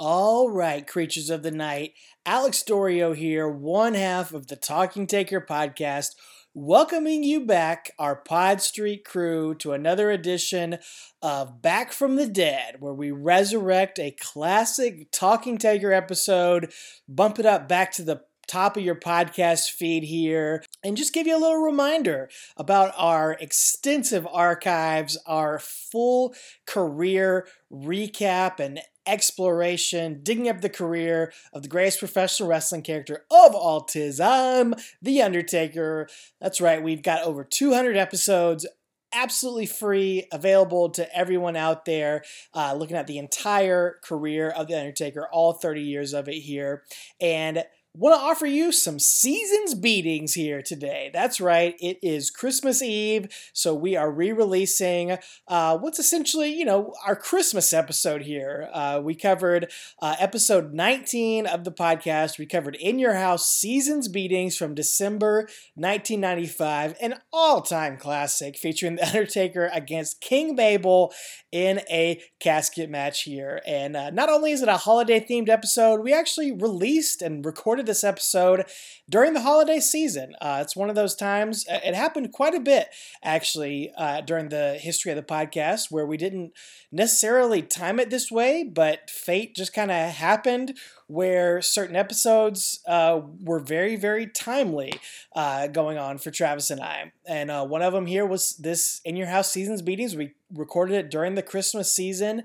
All right, creatures of the night. Alex Dorio here, one half of the Talking Taker podcast, welcoming you back, our Pod Street crew, to another edition of Back from the Dead, where we resurrect a classic Talking Taker episode, bump it up back to the top of your podcast feed here and just give you a little reminder about our extensive archives, our full career recap and exploration, digging up the career of the greatest professional wrestling character of all time, The Undertaker. That's right, we've got over 200 episodes absolutely free, available to everyone out there, uh, looking at the entire career of The Undertaker, all 30 years of it here. And want to offer you some seasons beatings here today. That's right, it is Christmas Eve, so we are re-releasing uh, what's essentially, you know, our Christmas episode here. Uh, we covered uh, episode 19 of the podcast. We covered In Your House Seasons Beatings from December 1995, an all-time classic featuring The Undertaker against King Mabel in a casket match here. And uh, not only is it a holiday-themed episode, we actually released and recorded this episode during the holiday season. Uh, it's one of those times, uh, it happened quite a bit actually uh, during the history of the podcast where we didn't necessarily time it this way, but fate just kind of happened where certain episodes uh, were very, very timely uh, going on for Travis and I. And uh, one of them here was this In Your House Seasons Beatings. We recorded it during the Christmas season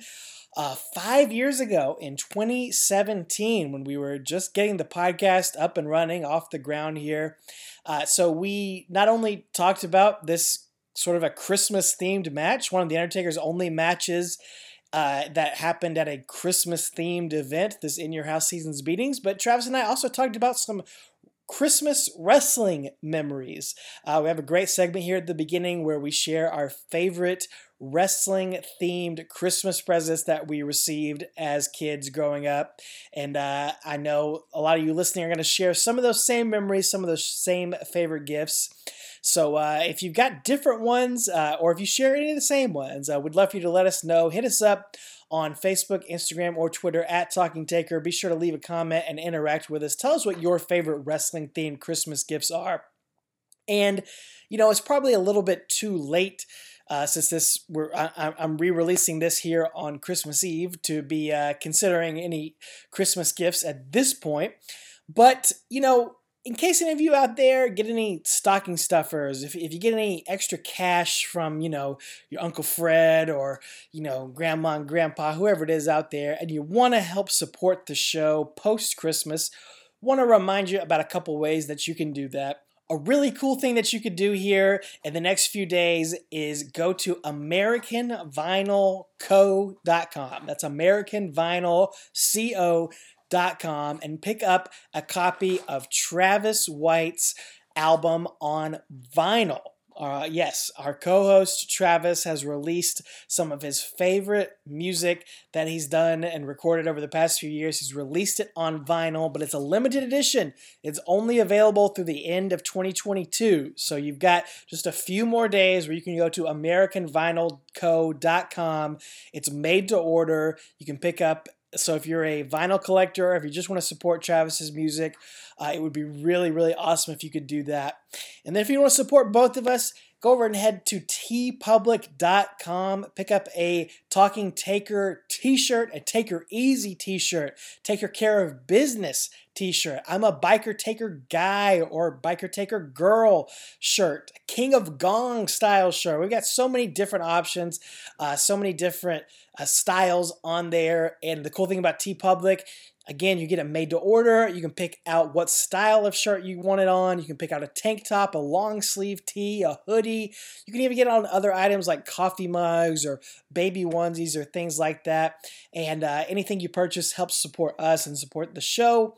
uh, five years ago in 2017 when we were just getting the podcast up and running off the ground here. Uh, so we not only talked about this sort of a Christmas themed match, one of the Undertaker's only matches. Uh, that happened at a Christmas themed event, this In Your House Seasons Beatings. But Travis and I also talked about some Christmas wrestling memories. Uh, we have a great segment here at the beginning where we share our favorite wrestling themed Christmas presents that we received as kids growing up. And uh, I know a lot of you listening are going to share some of those same memories, some of those same favorite gifts. So uh, if you've got different ones, uh, or if you share any of the same ones, uh, we'd love for you to let us know. Hit us up on Facebook, Instagram, or Twitter at Talking Taker. Be sure to leave a comment and interact with us. Tell us what your favorite wrestling themed Christmas gifts are. And, you know, it's probably a little bit too late uh, since this we're I, am re-releasing this here on Christmas Eve to be uh, considering any Christmas gifts at this point. But you know, in case any of you out there get any stocking stuffers, if, if you get any extra cash from, you know, your Uncle Fred or, you know, Grandma and Grandpa, whoever it is out there, and you want to help support the show post Christmas, want to remind you about a couple ways that you can do that. A really cool thing that you could do here in the next few days is go to AmericanVinylCo.com. That's AmericanVinylCo.com and pick up a copy of Travis White's album on vinyl. Uh, yes, our co host Travis has released some of his favorite music that he's done and recorded over the past few years. He's released it on vinyl, but it's a limited edition. It's only available through the end of 2022. So you've got just a few more days where you can go to AmericanVinylCo.com. It's made to order. You can pick up so if you're a vinyl collector, or if you just want to support Travis's music, uh, it would be really, really awesome if you could do that. And then if you want to support both of us, go over and head to teepublic.com, Pick up a Talking Taker t shirt, a Taker Easy t shirt, Taker Care of Business t shirt. I'm a Biker Taker guy or Biker Taker girl shirt, King of Gong style shirt. We've got so many different options, uh, so many different uh, styles on there. And the cool thing about TeePublic, Again, you get it made to order. You can pick out what style of shirt you want it on. You can pick out a tank top, a long sleeve tee, a hoodie. You can even get on other items like coffee mugs or baby onesies or things like that. And uh, anything you purchase helps support us and support the show.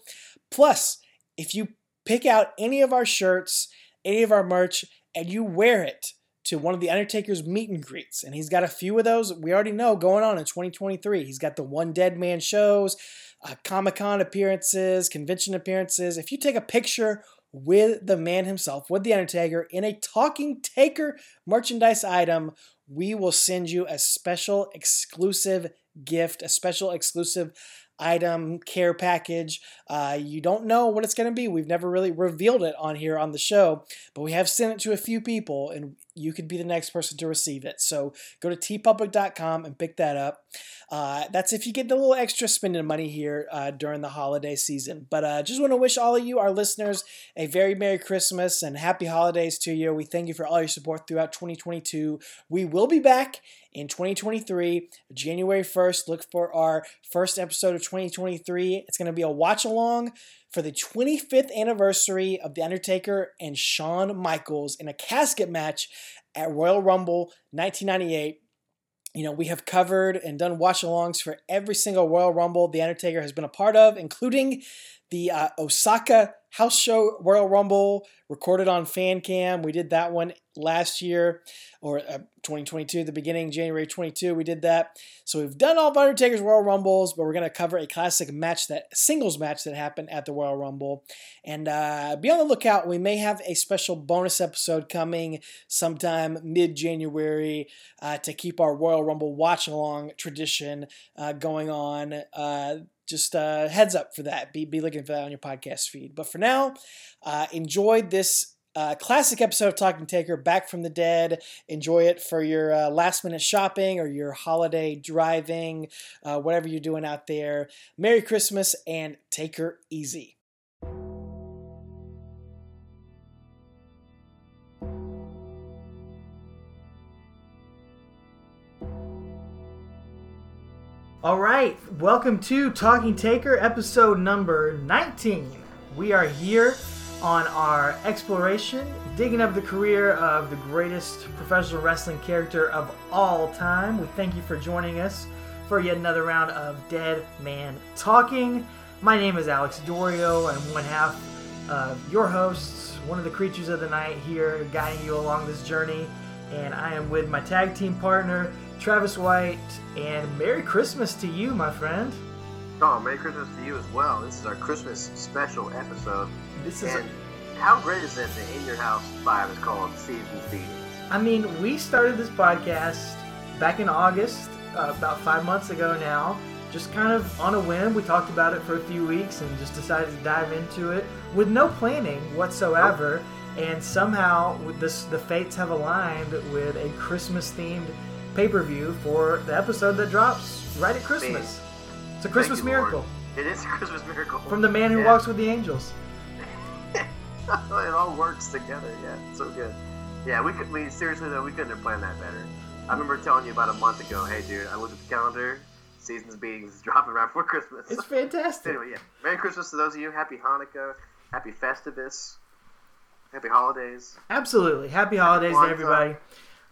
Plus, if you pick out any of our shirts, any of our merch, and you wear it, to one of the Undertaker's meet and greets. And he's got a few of those we already know going on in 2023. He's got the One Dead Man shows, uh, Comic Con appearances, convention appearances. If you take a picture with the man himself, with The Undertaker, in a Talking Taker merchandise item, we will send you a special exclusive gift, a special exclusive item care package. Uh, you don't know what it's going to be. We've never really revealed it on here on the show, but we have sent it to a few people, and you could be the next person to receive it. So go to teepublic.com and pick that up. Uh, that's if you get the little extra spending money here uh, during the holiday season. But uh, just want to wish all of you, our listeners, a very Merry Christmas and Happy Holidays to you. We thank you for all your support throughout 2022. We will be back in 2023, January 1st. Look for our first episode of 2023. It's going to be a watch along for the 25th anniversary of The Undertaker and Shawn Michaels in a casket match at Royal Rumble 1998 you know, we have covered and done watch alongs for every single Royal Rumble The Undertaker has been a part of, including the uh, Osaka House Show Royal Rumble recorded on fan cam. We did that one last year or uh, 2022, the beginning, January 22. We did that. So we've done all of Undertaker's Royal Rumbles, but we're going to cover a classic match that singles match that happened at the Royal Rumble. And uh, be on the lookout. We may have a special bonus episode coming sometime mid January uh, to keep our Royal Rumble watch along tradition uh, going on uh, just uh, heads up for that. Be, be looking for that on your podcast feed. But for now, uh, enjoy this uh, classic episode of Talking Taker, Back from the Dead. Enjoy it for your uh, last minute shopping or your holiday driving, uh, whatever you're doing out there. Merry Christmas and take her easy. All right, welcome to Talking Taker, episode number 19. We are here on our exploration, digging up the career of the greatest professional wrestling character of all time. We thank you for joining us for yet another round of Dead Man Talking. My name is Alex Dorio. I'm one half of your hosts, one of the creatures of the night here, guiding you along this journey. And I am with my tag team partner, Travis White, and Merry Christmas to you, my friend. Oh, Merry Christmas to you as well. This is our Christmas special episode. This is. And how great is it that In Your House 5 is called Seasons Beatings? I mean, we started this podcast back in August, uh, about five months ago now. Just kind of on a whim, we talked about it for a few weeks and just decided to dive into it with no planning whatsoever. And somehow, this, the fates have aligned with a Christmas themed pay per view for the episode that drops right at Christmas. It's a Christmas you, miracle. It is a Christmas miracle. From the man who Yeah. walks with the angels. it all works together. Yeah, so good. Yeah, we could. We seriously though, we couldn't have planned that better. I remember telling you about a month ago. Hey, dude, I looked at the calendar. Seasons Beatings is dropping right before Christmas. It's fantastic. anyway, yeah. Merry Christmas to those of you. Happy Hanukkah. Happy Festivus. Happy holidays. Absolutely. Happy holidays to everybody.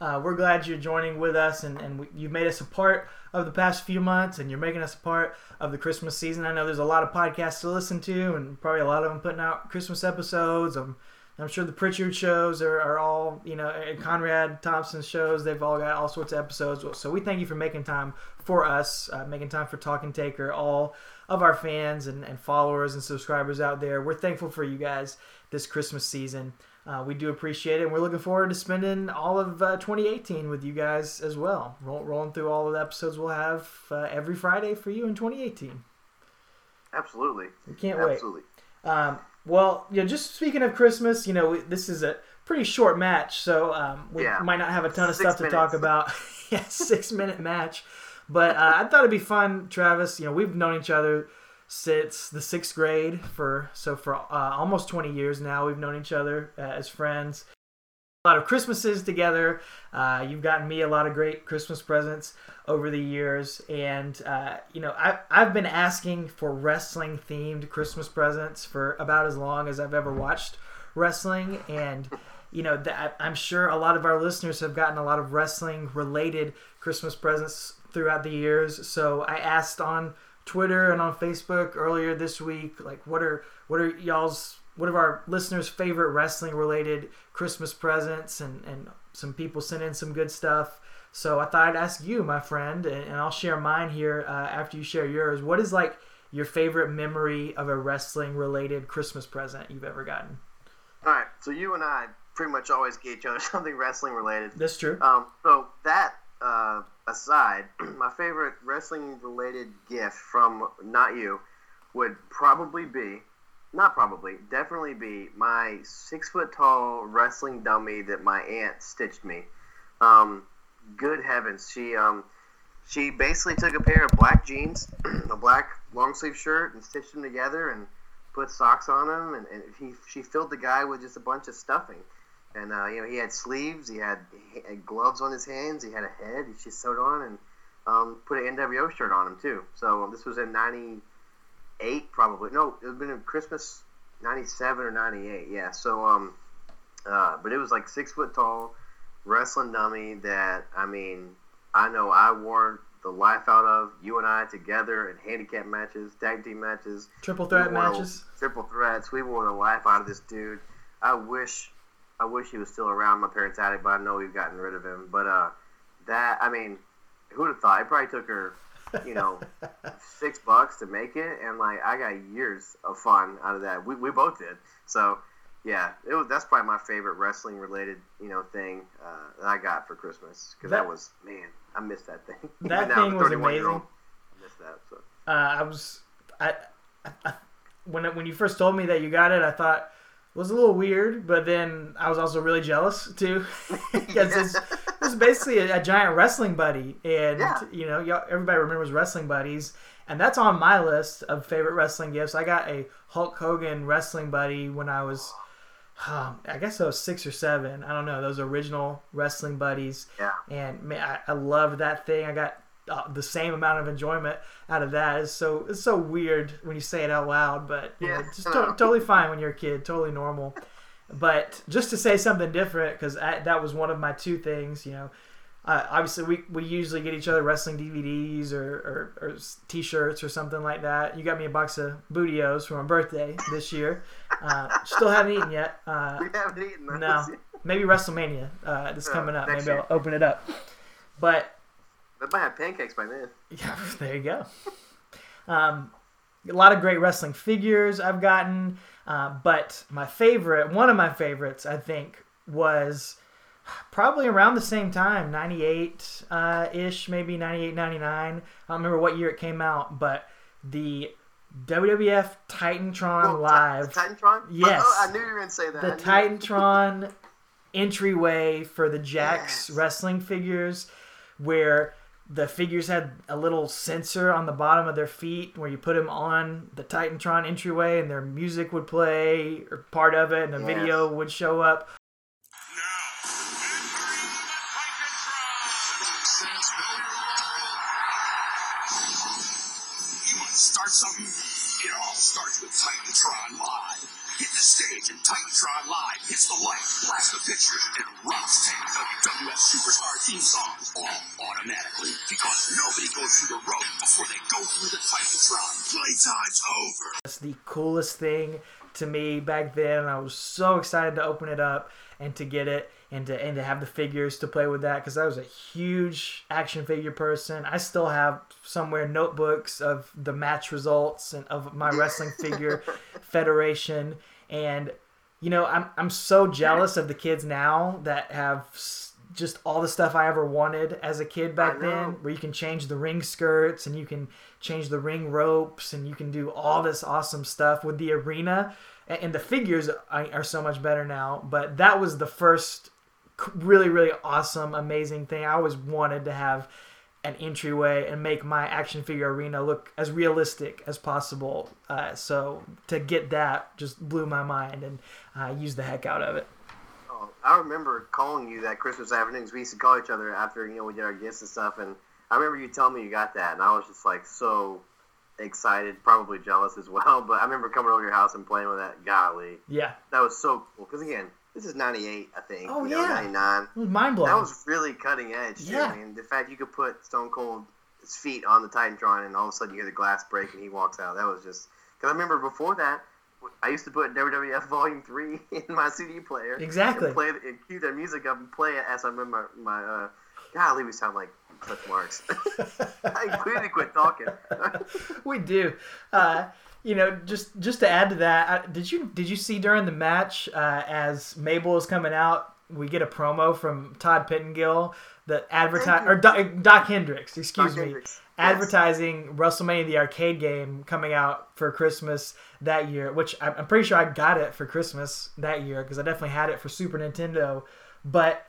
Uh, we're glad you're joining with us, and, and we, you've made us a part of the past few months, and you're making us a part of the Christmas season. I know there's a lot of podcasts to listen to, and probably a lot of them putting out Christmas episodes. I'm, I'm sure the Prichard shows are, are all, you know, Conrad Thompson shows, they've all got all sorts of episodes. So we thank you for making time for us, uh, making time for Talk Talking Taker, all of our fans and, and followers and subscribers out there. We're thankful for you guys this Christmas season. Uh, we do appreciate it, and we're looking forward to spending all of uh, 2018 with you guys as well. Roll, rolling through all of the episodes we'll have uh, every Friday for you in 2018. Absolutely. We can't wait. Absolutely. Um, well, you know, just speaking of Christmas, you know, we, this is a pretty short match, so um, we Yeah. might not have a ton of Six stuff to talk about. yeah, six minute match, but uh, I thought it'd be fun, Travis. You know, we've known each other since the sixth grade for so for uh, almost 20 years now. We've known each other uh, as friends. A lot of Christmases together. Uh, you've gotten me a lot of great Christmas presents over the years, and uh, you know I, I've been asking for wrestling themed Christmas presents for about as long as I've ever watched wrestling, and you know that I'm sure a lot of our listeners have gotten a lot of wrestling related Christmas presents throughout the years. So I asked on Twitter and on Facebook earlier this week, like what are what are y'all's what are our listeners' favorite wrestling related Christmas presents and and some people sent in some good stuff. So I thought I'd ask you, my friend, and, and I'll share mine here uh, after you share yours. What is like your favorite memory of a wrestling related Christmas present you've ever gotten? All right. So you and I pretty much always get each other something wrestling related. That's true. Um, so that uh, aside, my favorite wrestling related gift from not you would probably be, not probably, definitely be my six foot tall wrestling dummy that my aunt stitched me. Um, good heavens, she um, she basically took a pair of black jeans, a black long sleeve shirt, and stitched them together and put socks on them, and, and he, she filled the guy with just a bunch of stuffing. And uh, you know, he had sleeves, he had, he had, gloves on his hands, he had a head. He just sewed on and um, put an NWO shirt on him too. So um, this was in '98, probably. No, it would have been in Christmas '97 or '98. Yeah. So um, uh, but it was like six foot tall wrestling dummy that I mean, I know I wore the life out of you and I together in handicap matches, tag team matches, triple threat matches, triple threats. We wore the life out of this dude. I wish, I wish he was still around my parents' attic, but I know we've gotten rid of him. But uh, that I mean, who'd have thought? It probably took her, you know, six bucks to make it, and like I got years of fun out of that. We we both did. So yeah, it was. That's probably my favorite wrestling related, you know, thing uh, that I got for Christmas because that, that, was man, I missed that thing. That now, thing was amazing. Old, I missed that. So. Uh, I was, I, I, when when you first told me that you got it, I thought it was a little weird, but then I was also really jealous too because yeah. it's, it's basically a, a, giant wrestling buddy, and yeah. you know, everybody remembers wrestling buddies. And that's on my list of favorite wrestling gifts. I got a Hulk Hogan wrestling buddy when I was um, I guess I was six or seven. I don't know those original wrestling buddies. Yeah. And man, I, I love that thing. I got uh, the same amount of enjoyment out of that is so it's so weird when you say it out loud, but yeah. know, just to- totally fine when you're a kid, totally normal. But just to say something different, because that was one of my two things. You know, uh, obviously we, we usually get each other wrestling DVDs or, or, or, t-shirts or something like that. You got me a box of Booty-O's for my birthday this year. Uh, still haven't eaten yet. Uh, we haven't eaten those. No, maybe WrestleMania uh, that's coming up. Maybe year. I'll open it up. But I might have pancakes by then. Yeah, there you go. Um, a lot of great wrestling figures I've gotten, uh, but my favorite, one of my favorites, I think, was probably around the same time 98 uh, ish maybe 98 99 i don't remember what year it came out but the wwf titantron live titantron yes oh, i knew you were going to say that the titantron entryway for the Jakks yes. wrestling figures where the figures had a little sensor on the bottom of their feet where you put them on the Titantron entryway and their music would play or part of it and the yes. video would show up. Now, entering the Titan Tron. you want to start something? It all starts with Titantron Live. Hit the stage and Titantron Live hits the light, blast the picture, and rocks 10 WWF Superstar theme songs all automatically because nobody goes through the rope before they go through the Titantron. Playtime's over. That's the coolest thing to me back then, and I was so excited to open it up and to get it and to and to have the figures to play with that because I was a huge action figure person. I still have somewhere notebooks of the match results and of my wrestling figure federation and you know I'm I'm so jealous of the kids now that have just all the stuff I ever wanted as a kid back then where you can change the ring skirts and you can change the ring ropes and you can do all this awesome stuff with the arena. And the figures are so much better now but that was the first really really awesome amazing thing. I always wanted to have an entryway and make my action figure arena look as realistic as possible. Uh, so to get that just blew my mind and i uh, used the heck out of it i remember calling you that christmas afternoon we used to call each other after you know we did our gifts and stuff and i remember you telling me you got that and i was just like so excited probably jealous as well but i remember coming over to your house and playing with that golly yeah that was so cool because again this is 98, I think. Oh, yeah. 99. It was mind blowing. That was really cutting edge, too. Yeah. I mean, the fact you could put Stone Cold's feet on the Titantron and all of a sudden you hear the glass break and he walks out. That was just. Because I remember before that, I used to put WWF Volume 3 in my CD player. Exactly. And, play it, and cue their music up and play it as I'm in my. my uh, golly, we sound like Cliff Marks. I completely quit talking. we do. Uh, you know, just just to add to that, did you did you see during the match uh, as Mabel is coming out, we get a promo from Todd Pettengill the advertise or Dok, Dok Hendrix, excuse Dok me, Hendrix. Yes. advertising WrestleMania the arcade game coming out for Christmas that year, which I'm I'm pretty sure I got it for Christmas that year because I definitely had it for Super Nintendo. But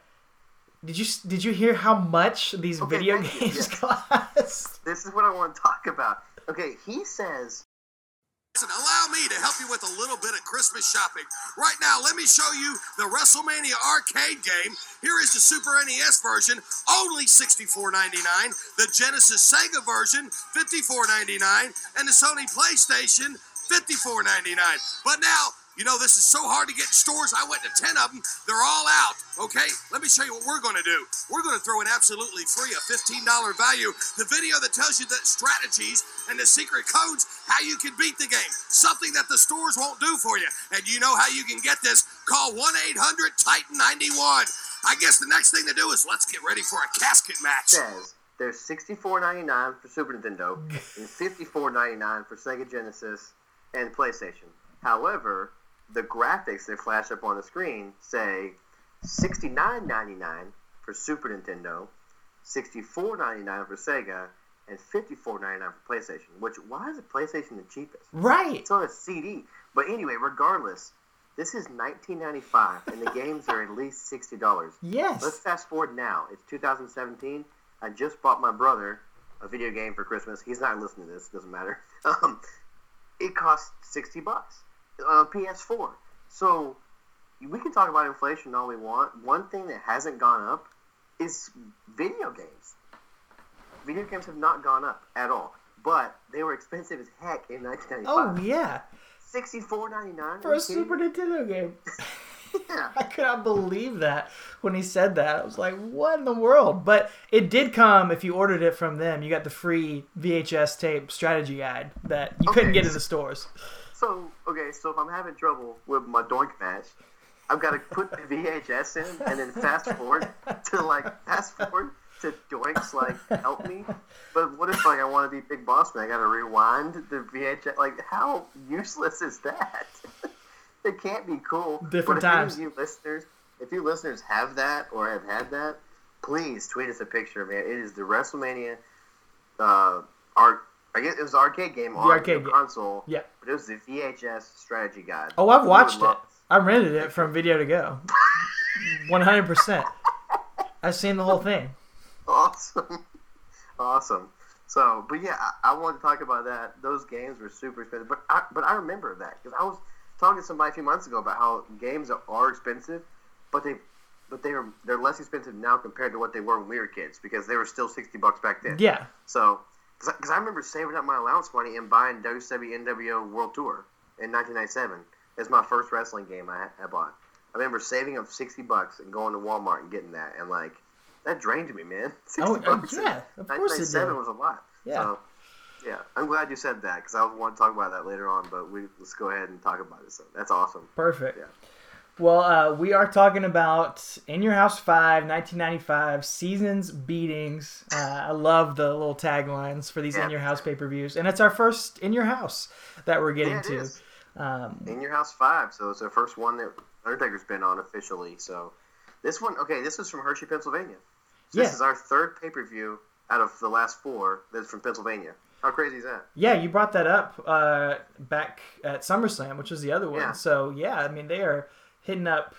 did you did you hear how much these Okay, video games Yes. cost? This is what I want to talk about. Okay, he says Listen, allow me to help you with a little bit of Christmas shopping. Right now, let me show you the WrestleMania arcade game. Here is the Super NES version, only $64.99. The Genesis Sega version, $54.99. And the Sony PlayStation, $54.99. But now, you know, this is so hard to get in stores. I went to 10 of them. They're all out, okay? Let me show you what we're going to do. We're going to throw in absolutely free a $15 value, the video that tells you the strategies and the secret codes, how you can beat the game. Something that the stores won't do for you. And you know how you can get this? Call 1 800 Titan 91. I guess the next thing to do is let's get ready for a casket match. says there's $64.99 for Super Nintendo and $54.99 for Sega Genesis and PlayStation. However, the graphics that flash up on the screen say $69.99 for Super Nintendo, $64.99 for Sega, and $54.99 for PlayStation. Which why is the PlayStation the cheapest? Right. It's on a CD. But anyway, regardless, this is 1995 and the games are at least $60. Yes. Let's fast forward now. It's 2017. I just bought my brother a video game for Christmas. He's not listening to this. Doesn't matter. Um, it cost 60 bucks. Uh, PS4. So we can talk about inflation all we want. One thing that hasn't gone up is video games. Video games have not gone up at all, but they were expensive as heck in 1995. Oh yeah, 64.99 for a Super Nintendo game. Yeah. I could not believe that when he said that. I was like, what in the world? But it did come if you ordered it from them. You got the free VHS tape strategy guide that you couldn't get in the stores. So okay, so if I'm having trouble with my doink match, I've got to put the VHS in and then fast forward to like fast forward to doinks like help me. But what if like I want to be Big Boss Man? I got to rewind the VHS. Like how useless is that? it can't be cool. Different but if times. of you listeners, if you listeners have that or have had that, please tweet us a picture, man. It is the WrestleMania. Uh, art. I guess it was arcade game on arcade the game. console. Yeah. But it was the VHS strategy guide. Oh, I've watched it. I rented it from Video to Go. 100%. I've seen the whole thing. Awesome. awesome. So, but yeah, I, I wanted to talk about that. Those games were super expensive, but I, but I remember that because I was talking to somebody a few months ago about how games are, are expensive, but they but they are they're less expensive now compared to what they were when we were kids because they were still sixty bucks back then. Yeah. So, because I, remember saving up my allowance money and buying WCW NWO World Tour in 1997 as my first wrestling game I, I bought. I remember saving up 60 bucks and going to Walmart and getting that, and like that drained me, man. 60 Oh, uh, bucks yeah, of course it 1997 did. was a lot. Yeah. So, yeah, I'm glad you said that because I want to talk about that later on. But we let's go ahead and talk about it. So that's awesome. Perfect. Yeah. Well, uh, we are talking about In Your House 5, 1995, Seasons Beatings. Uh, I love the little taglines for these Yeah. In Your House pay per views. And it's our first In Your House that we're getting Yeah, to. Um, In Your House Five. So it's the first one that Undertaker's been on officially. So this one, okay, this is from Hershey, Pennsylvania. So Yeah. This is our third pay per view out of the last four that's from Pennsylvania. How crazy is that? yeah, you brought that up uh, back at SummerSlam, which was the other one. Yeah. So, yeah, I mean, they are hitting up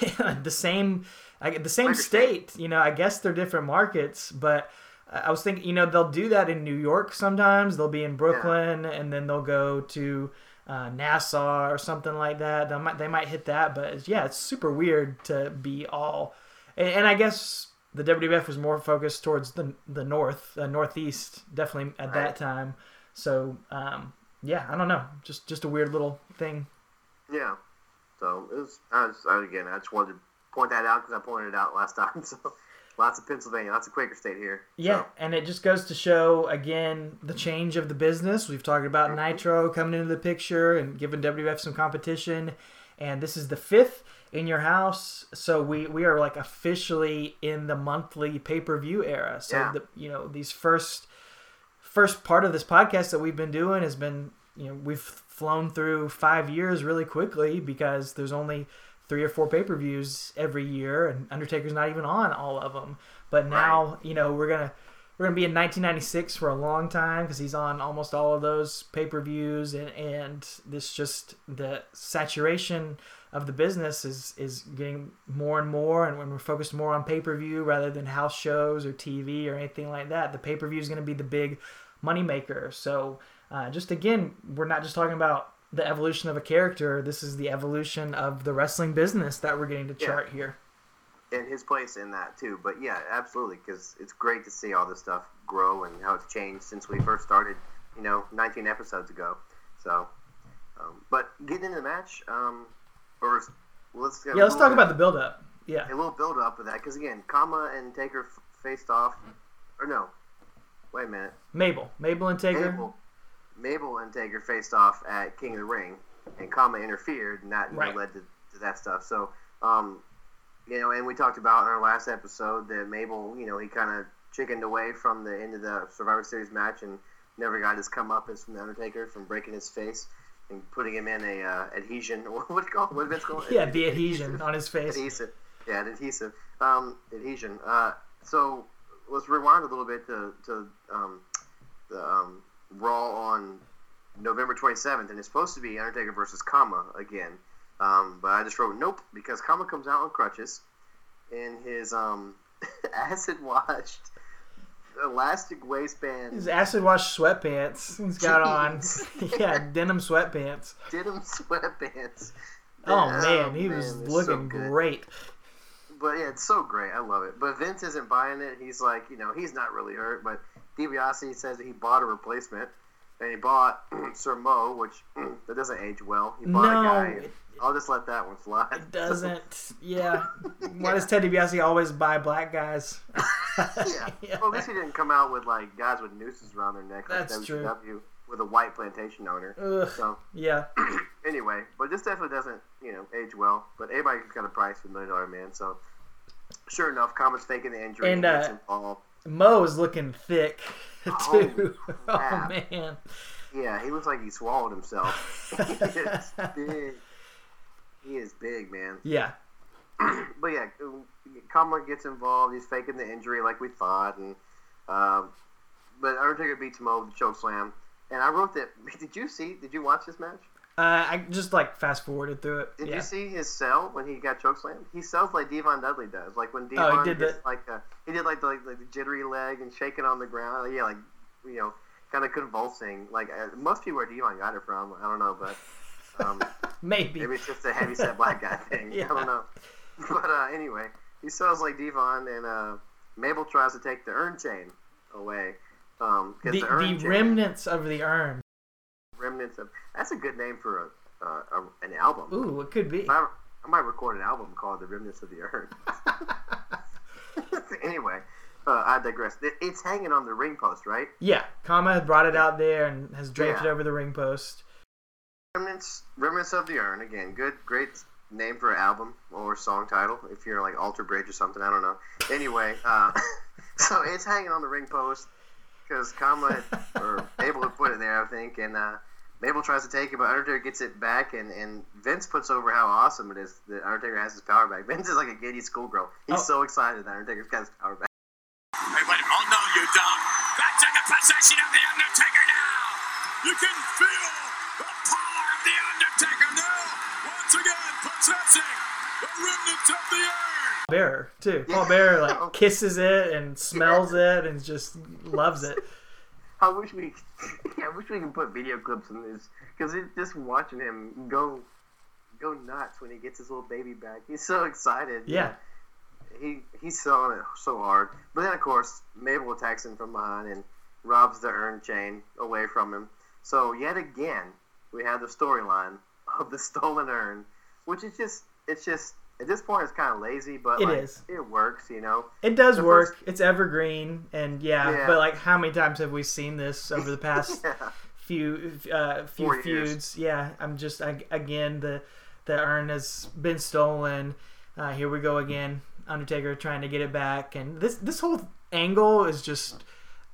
yeah, the same I, the same state. You know, I guess they're different markets, but I was thinking, you know, they'll do that in New York sometimes. They'll be in Brooklyn, and then they'll go to uh, Nassau or something like that. They might they might hit that, but it's, yeah, it's super weird to be all. And, and I guess the WWF was more focused towards the the north, uh, northeast, definitely at Right. that time. So um, yeah, I don't know, just just a weird little thing. Yeah. So it was. I was I, again. I just wanted to point that out because I pointed it out last time. So lots of Pennsylvania, lots of Quaker State here. Yeah, So, and it just goes to show again the change of the business. We've talked about Nitro coming into the picture and giving WWF some competition, and this is the fifth in your house. So we we are like officially in the monthly pay per view era. So Yeah. the you know these first first part of this podcast that we've been doing has been you know we've flown through five years really quickly because there's only three or four pay per views every year, and Undertaker's not even on all of them. But now, you know, we're gonna we're gonna be in 1996 for a long time because he's on almost all of those pay per views, and and this just the saturation of the business is is getting more and more, and when we're focused more on pay per view rather than house shows or TV or anything like that, the pay per view is going to be the big moneymaker. So, uh, just again, we're not just talking about the evolution of a character. This is the evolution of the wrestling business that we're getting to Yeah. chart here. and his place in that too. But yeah, absolutely, because it's great to see all this stuff grow and how it's changed since we first started, you know, 19 episodes ago. So, um, but getting into the match, um, or s- let's Yeah, let's talk about the build up. Yeah. a little build up of that because again, Kama and Taker f- faced off, or no, wait a minute, Mabel. Mabel and Taker. Mabel, Mabel and Taker faced off at King of the Ring, and Kama interfered, and that Right. led to, to that stuff. So, um, you know, and we talked about in our last episode that Mabel, you know, he kind of chickened away from the end of the Survivor Series match and never got his comeuppance from the Undertaker from breaking his face and putting him in a uh, adhesion. What do you it? What did Vince call? Yeah, the adhesion on his face. adhesive. Yeah, an adhesive. Um, adhesion. Uh, so let's rewind a little bit to, to um, the um, Raw on November 27th, and it's supposed to be Undertaker versus Kama again. Um, but I just wrote nope because Kama comes out on crutches in his um, acid washed elastic waistband His acid wash sweatpants. He's got on. yeah, denim sweatpants. denim sweatpants. Oh Yeah, man, he was so looking good. great. But yeah, it's so great. I love it. But Vince isn't buying it. He's like, you know, he's not really hurt. But DiBiase says that he bought a replacement, and he bought Sir Mo, which that doesn't age well. He bought No, a guy. it- I'll just let that one fly. It doesn't. Yeah. Why does Ted DiBiase always buy black guys? yeah. Well, at least he didn't come out with like guys with nooses around their neck like That's true. With a white plantation owner. Ugh. So Yeah. anyway, but this definitely doesn't, you know, age well. But everybody's got a price for Million Dollar Man. So sure enough, Kama's faking the injury And, uh, involved. Mo is looking thick too. Holy Oh crap. man. Yeah, he looks like he swallowed himself. He is big. He is big, man. Yeah. But yeah, Kama gets involved. He's faking the injury like we thought, and um, but Undertaker beats Mo with the choke slam. And I wrote that. Did you see? Did you watch this match? Uh, I just like fast forwarded through it. Did yeah. you see his sell when he got choke slammed? He sells like D-Von Dudley does. Like when Oh, D-Von did gets that. like a, he did like the, like the jittery leg and shaking on the ground. Yeah, like you know, kind of convulsing. Like uh, most people where D-Von got it from. I don't know, but. Um, Maybe. Maybe it's just a heavy set black guy thing. Yeah. I don't know. But uh, anyway, he sells like D-Von, and uh, Mabel tries to take the urn chain away. Um, The, the, urn the chain, remnants of the urn. remnants of that's a good name for a, uh, a an album. Ooh, it could be. I, I might record an album called "The Remnants of the Urn." anyway, uh, I digress. It's hanging on the ring post, right? Yeah, Kama had brought it out there and has draped Yeah. it over the ring post. Remnants, Remnants of the Urn. Again, good, great name for an album or song title. If you're like Alter Bridge or something, I don't know. Anyway, uh, so it's hanging on the ring post because Kama had, or Mabel had put it there, I think, and uh, Mabel tries to take it, but Undertaker gets it back, and, and Vince puts over how awesome it is that Undertaker has his power back. Vince is like a giddy schoolgirl. He's Oh. so excited that Undertaker's got his power back. Too. Paul Bearer like kisses it and smells it and just loves it. I wish we, yeah, I wish we could put video clips in this because just watching him go, go nuts when he gets his little baby back. He's so excited. Yeah. he he's selling it so hard. But then of course Mabel attacks him from behind and robs the urn chain away from him. So yet again we have the storyline of the stolen urn, which is just it's just at this point it's kind of lazy, but It like, is. it works, you know. It does The work. It's evergreen and yeah, Yeah. but like how many times have we seen this over the past Yeah. few uh, few Four years. feuds? Yeah, I'm just I, again the the urn has been stolen. Uh, here we go again. Undertaker trying to get it back, and this this whole angle is just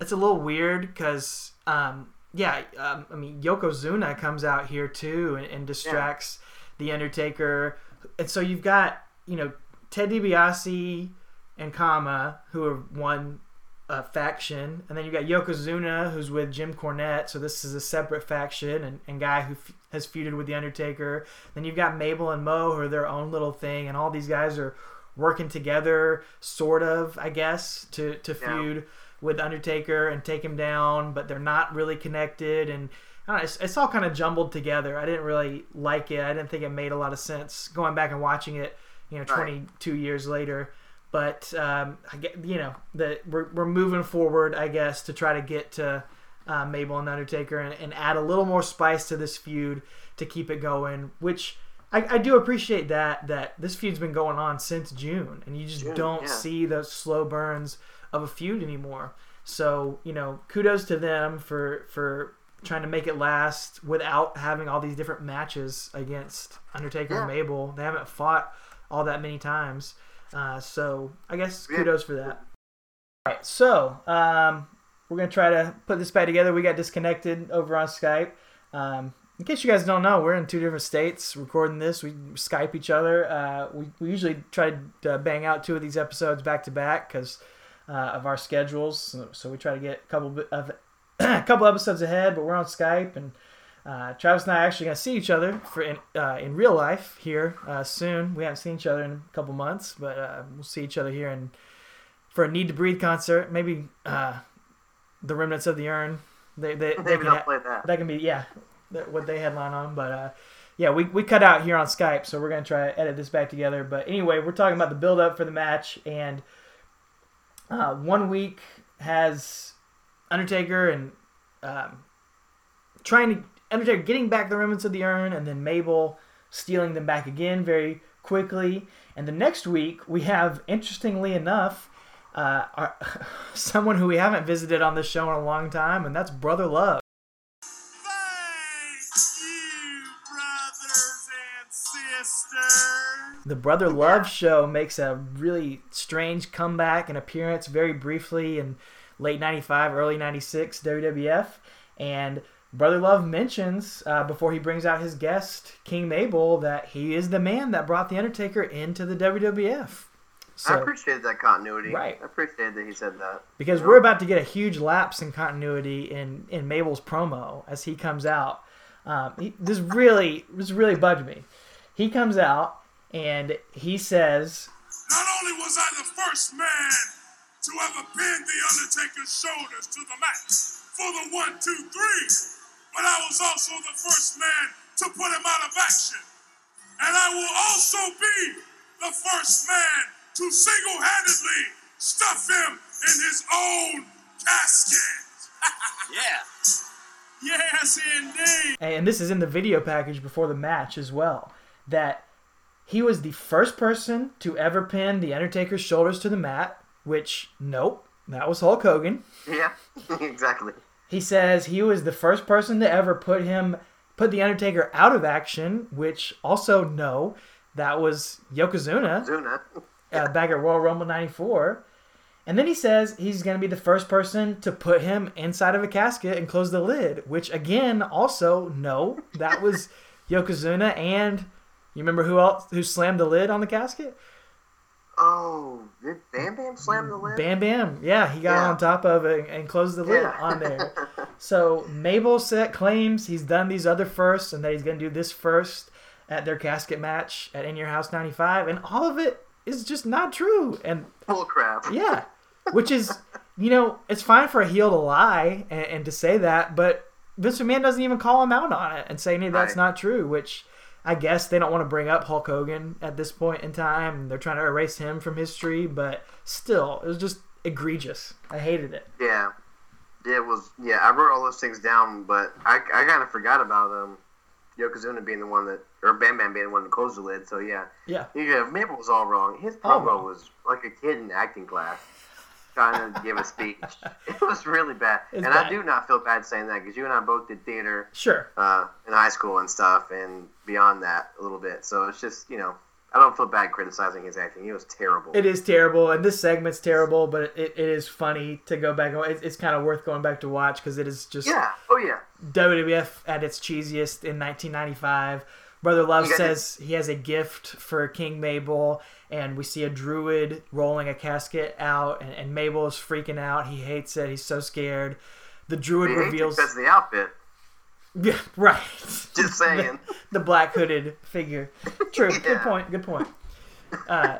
it's a little weird because um, yeah, um, I mean Yokozuna comes out here too and, and distracts the Undertaker and so you've got you know Ted DiBiase and Kama who are one uh, faction, and then you got Yokozuna who's with Jim Cornette, so this is a separate faction, and, and guy who f- has feuded with the Undertaker. Then you've got Mabel and Mo who are their own little thing, and all these guys are working together, sort of, I guess, to to Yeah. feud with Undertaker and take him down, but they're not really connected, and I don't know, it's, it's all kind of jumbled together. I didn't really like it. I didn't think it made a lot of sense going back and watching it, you know, Right. 22 years later. But um, I get, you know, that we're, we're moving forward, I guess, to try to get to uh, Mabel and Undertaker and, and add a little more spice to this feud to keep it going. Which I, I do appreciate that that this feud's been going on since June, and you just June, don't yeah. see those slow burns of a feud anymore. So you know, kudos to them for for trying to make it last without having all these different matches against Undertaker and Mabel. They haven't fought all that many times. Uh, so I guess Yeah. kudos for that. All right, so um, we're gonna try to put this back together. We got disconnected over on Skype. Um, in case you guys don't know, we're in two different states recording this. We Skype each other. Uh, we, we usually try to bang out two of these episodes back to back because uh, of our schedules. So, so we try to get a couple of a couple episodes ahead, but we're on Skype and. Uh, Travis and I are actually going to see each other for in, uh, in real life here uh, soon. We haven't seen each other in a couple months, but uh, we'll see each other here in, for a NEEDTOBREATHE concert. Maybe uh, the Remnants of the Urn. They, they, they Maybe can ha- play that. that can be yeah, that, what they headline on. But uh, yeah, we, we cut out here on Skype, so we're gonna try to edit this back together. But anyway, we're talking about the build up for the match, and uh, one week has Undertaker and um, trying to Undertaker getting back the remnants of the urn, and then Mabel stealing them back again very quickly. And the next week we have, interestingly enough. Uh, our, someone who we haven't visited on this show in a long time, and that's Brother Love. Thank you, brothers and sisters. The Brother Love show makes a really strange comeback and appearance very briefly in late 95, early 96 WWF. And Brother Love mentions uh, before he brings out his guest, King Mabel, that he is the man that brought The Undertaker into the WWF. I So, appreciated that continuity. Right. I appreciated that he said that. because you we're about to get a huge lapse in continuity in, in Mabel's promo as he comes out. Um, he, this really this really bugged me. He comes out and he says, Not only was I the first man to ever bend the Undertaker's shoulders to the mat for the one, two, three, but I was also the first man to put him out of action. And I will also be the first man to single handedly stuff him in his own casket. yeah. Yes, indeed. and this is in the video package before the match as well, that he was the first person to ever pin the Undertaker's shoulders to the mat. Which nope, that was Hulk Hogan. Yeah, exactly. He says he was the first person to ever put him put the Undertaker out of action, which also no, that was Yokozuna Zuna. uh, back at Royal Rumble '94. And then he says he's going to be the first person to put him inside of a casket and close the lid, which again, also no, that was Yokozuna. And you remember who else who slammed the lid on the casket? Oh, did Bam Bam slam the lid? Bam Bam. Yeah, he got Yeah. on top of it and closed the lid Yeah. on there. So Mabel set claims he's done these other firsts and that he's going to do this first at their casket match at In Your House 95. And all of it is just not true. And Bull crap. yeah, which is, you know, it's fine for a heel to lie and, and to say that, but Vince McMahon doesn't even call him out on it and say, hey, that's Right. not true, which I guess they don't want to bring up Hulk Hogan at this point in time. They're trying to erase him from history, but still, it was just egregious. I hated it. Yeah. Yeah, it was. Yeah, I wrote all those things down, but I, I kind of forgot about um, Yokozuna being the one that, or Bam Bam being the one that closed the lid. So yeah, Yeah. yeah, Mabel was all wrong. His promo wrong. was like a kid in acting class trying to give a speech. It was really bad, It's and bad. I do not feel bad saying that because you and I both did theater Sure. uh, in high school and stuff, and beyond that a little bit. So it's just you know, I don't feel bad criticizing his acting. He was terrible. It is terrible, and this segment's terrible, but it, it is funny to go back. It's, it's kind of worth going back to watch because it is just yeah. Oh yeah. WWF at its cheesiest in 1995 Brother Love says he has a gift for King Mabel, and we see a druid rolling a casket out, and, and Mabel is freaking out. He hates it. He's so scared. The druid He reveals. because the outfit. Yeah, right. Just saying. the black hooded figure. True. Good point. Good point. Uh,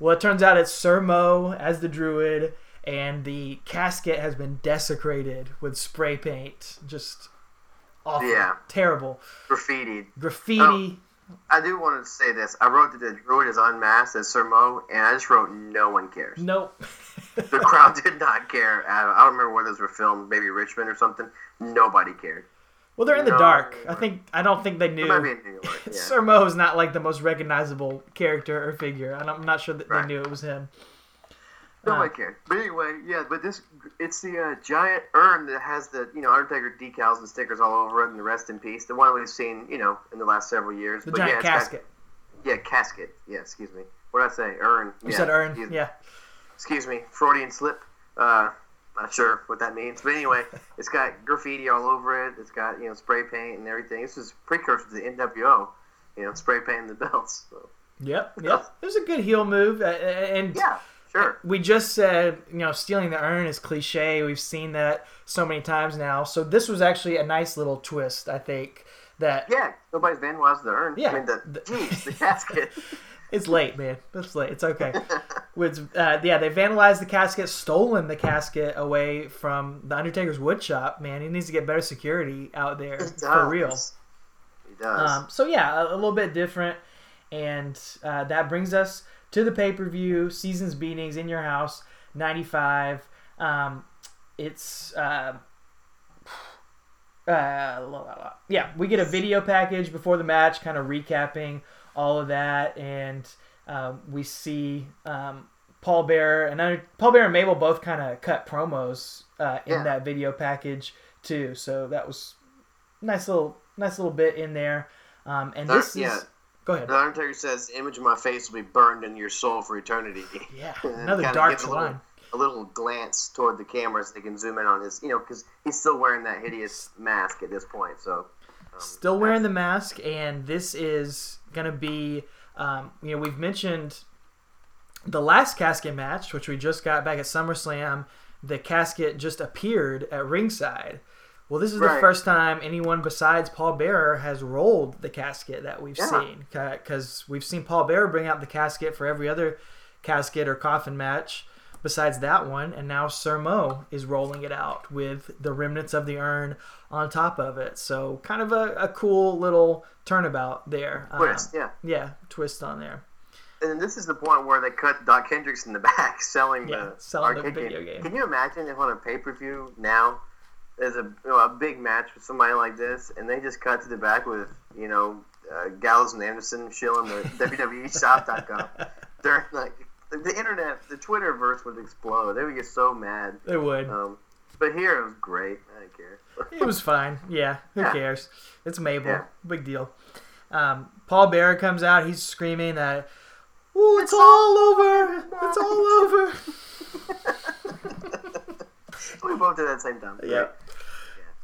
well, it turns out it's Sir Mo as the druid, and the casket has been desecrated with spray paint. Just awful. Yeah. Terrible. Graffiti. Graffiti. Oh, I do want to say this. I wrote that the druid is unmasked as Sir Mo, and I just wrote no one cares. Nope. The crowd did not care. I don't remember where those were filmed. Maybe Richmond or something. Nobody cared. Well, they're in the No. dark. I think. I don't think they It might be knew. York. Yeah. Sir Mo is not like the most recognizable character or figure. and I'm not sure that Right. they knew it was him. Nobody Uh, cared. But anyway, yeah. But this, it's the uh, giant urn that has the you know Undertaker decals and stickers all over it, and the rest in peace. The one we've seen you know in the last several years. The but giant yeah, it's got- casket. yeah, casket. Yeah, excuse me. What did I say? Urn. You yeah, said urn. excuse- Yeah. excuse me, Freudian slip. Uh, not sure what that means, but anyway, it's got graffiti all over it. It's got you know spray paint and everything. This is precursor to the NWO, you know, spray painting the belts. So, Yep. Yep. It was a good heel move, uh, and yeah, sure. we just said, you know, stealing the urn is cliche. We've seen that so many times now. So this was actually a nice little twist, I think. That Yeah, nobody's vandalized the urn. Yeah, I mean the the- jeez, the casket. it's late, man. It's late. It's okay. With uh, yeah, they vandalized the casket, stolen the casket away from the Undertaker's wood shop. Man, he needs to get better security out there He for real. He does. Um, so yeah, a, a little bit different, and uh, that brings us to the pay per view seasons beatings in your house '95. Um, it's uh, uh, la, la, la. yeah, we get a video package before the match, kind of recapping all of that, and um, we see um, Paul Bearer and Under- Paul Bearer and Mabel both kind of cut promos uh, in Yeah. that video package too. So that was nice little nice little bit in there. Um, and Uh, this yeah. Go ahead. the Undertaker says, "The image of my face will be burned in your soul for eternity." Yeah, another dark gives a little- line. a little glance toward the camera so they can zoom in on his, you know, because he's still wearing that hideous mask at this point. So, um, Still wearing the mask, and this is gonna be, um, you know, we've mentioned the last casket match, which we just got back at SummerSlam. The casket just appeared at ringside. Well, this is the first time anyone besides Paul Bearer has rolled the casket that we've Yeah. seen. Because we've seen Paul Bearer bring out the casket for every other casket or coffin match besides that one, and now Sir Mo is rolling it out with the remnants of the urn on top of it. So kind of a, a cool little turnabout there. Um, twist, yeah. yeah, twist on there. And this is the point where they cut Dok Hendrix in the back selling Yeah, the selling the video game. Can you imagine if on a pay per view now there's a you know, a big match with somebody like this, and they just cut to the back with you know uh, Gallows and Anderson shilling the WWE shop.com. They're like the internet, the Twitterverse would explode. They would get so mad. They would. Um, but here it was great. I didn't care. It was fine. Yeah, who Yeah. cares? It's Mabel. Yeah. Big deal. Um, Paul Bearer comes out. He's screaming that, "Ooh, it's all over! It's all over!" we both did that at the same time. Yep.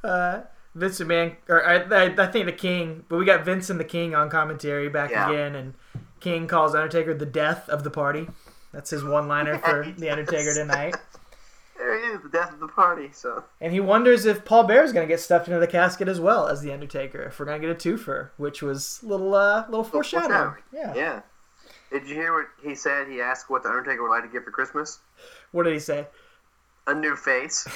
Uh, Vince McMahon, or I, I, I think the King, but we got Vince and the King on commentary back Yeah. again, and King calls Undertaker the death of the party. That's his one-liner for the Undertaker tonight. There he is, the death of the party. So And he wonders if Paul Bear's going to get stuffed into the casket as well as the Undertaker. If we're going to get a twofer, which was a little, uh, little foreshadowing. Yeah. yeah. Did you hear what he said? He asked what the Undertaker would like to get for Christmas. What did he say? A new face.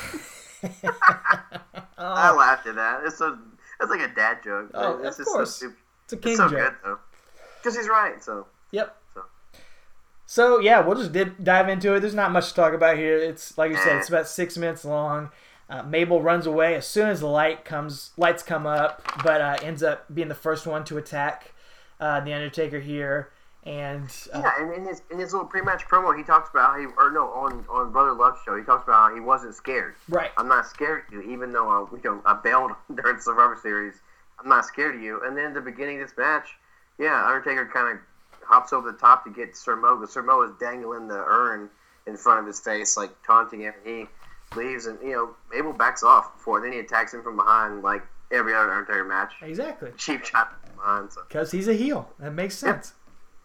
I Oh, laughed at that. It's so that's like a dad joke. Oh, it's of just course. So it's a King It's so joke. good though. Because he's right. So Yep. So. So yeah, we'll just did, dive into it. There's not much to talk about here. It's like you said, Eh. it's about six minutes long. Uh, Mabel runs away as soon as the light comes, lights come up, but uh, ends up being the first one to attack uh, the Undertaker here. And uh, yeah, and in his in his little pre-match promo, he talks about how he or no on on Brother Love's show, he talks about how he wasn't scared. right, I'm not scared of you, even though I, you know, I bailed during Survivor Series. I'm not scared of you. And then at the beginning of this match, yeah, Undertaker kind of hops over the top to get Sir Mo, but Sir Mo is dangling the urn in front of his face, like taunting him. He leaves, and you know, Mabel backs off before. Then he attacks him from behind, like every other Undertaker match. exactly. Cheap shot, behind. So Because he's a heel. That makes sense.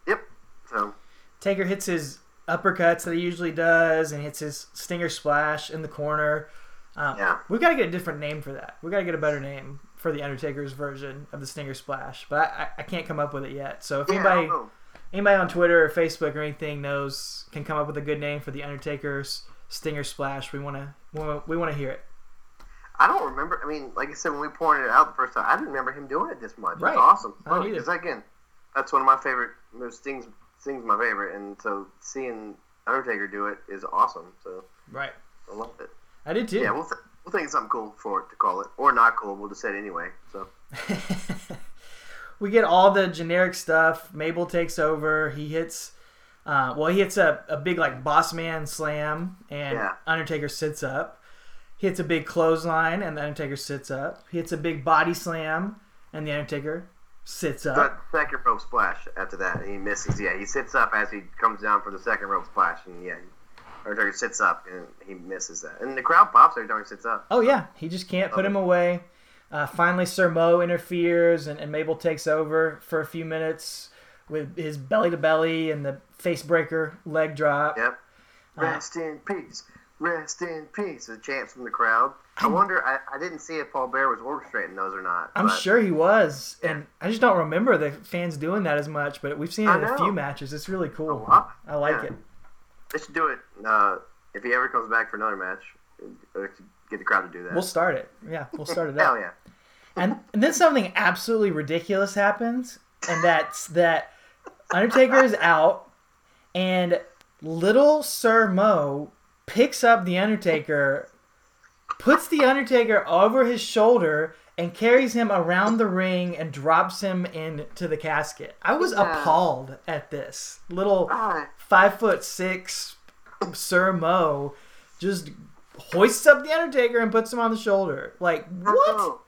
Yep. So Taker hits his uppercuts that he usually does and hits his stinger splash in the corner. Um, Yeah. We've got to get a different name for that. We've got to get a better name for the Undertaker's version of the stinger splash. But I, I, can't come up with it yet. So if yeah, anybody anybody on Twitter or Facebook or anything knows can come up with a good name for the Undertaker's stinger splash, we want to we want to hear it. I don't remember. I mean, like I said, when we pointed it out the first time, I didn't remember him doing it this much. Right. It's awesome. Either. Because again, that's one of my favorite. Those Sting's Sting's my favorite, and so seeing Undertaker do it is awesome. So Right. I love it. I did too. Yeah, we'll th- we'll think of something cool for it to call it, or not cool. We'll just say it anyway. So we get all the generic stuff. Mabel takes over. He hits, uh, well, he hits a, a big like boss man slam, and Yeah. Undertaker sits up. He hits a big clothesline, and the Undertaker sits up. He hits a big body slam, and the Undertaker sits that up. second rope splash after that, and he misses. Yeah, he sits up as he comes down for the second rope splash, and yeah, Undertaker sits up and he misses that, and the crowd pops every time he sits up. Oh yeah, he just can't put him away. Uh, finally, Sir Mo interferes, and, and Mabel takes over for a few minutes with his belly to belly and the face breaker leg drop. Yep. Rest in peace. Rest in peace. The chants from the crowd. I wonder. I, I didn't see if Paul Bear was orchestrating those or not. I'm but sure he was, and I just don't remember the fans doing that as much. But we've seen it in a few matches. It's really A cool. I like Yeah. it. They should do it uh, if he ever comes back for another match. uh, Get the crowd to do that. We'll start it. Yeah, we'll start it Hell up. yeah. And, and then something absolutely ridiculous happens, and that's that Undertaker is out, and little Sir Mo picks up the Undertaker, puts the Undertaker over his shoulder, and carries him around the ring and drops him into the casket. I was Yeah. appalled at this little Ah, five foot six Sir Mo just hoists up the Undertaker and puts him on the shoulder. Like what?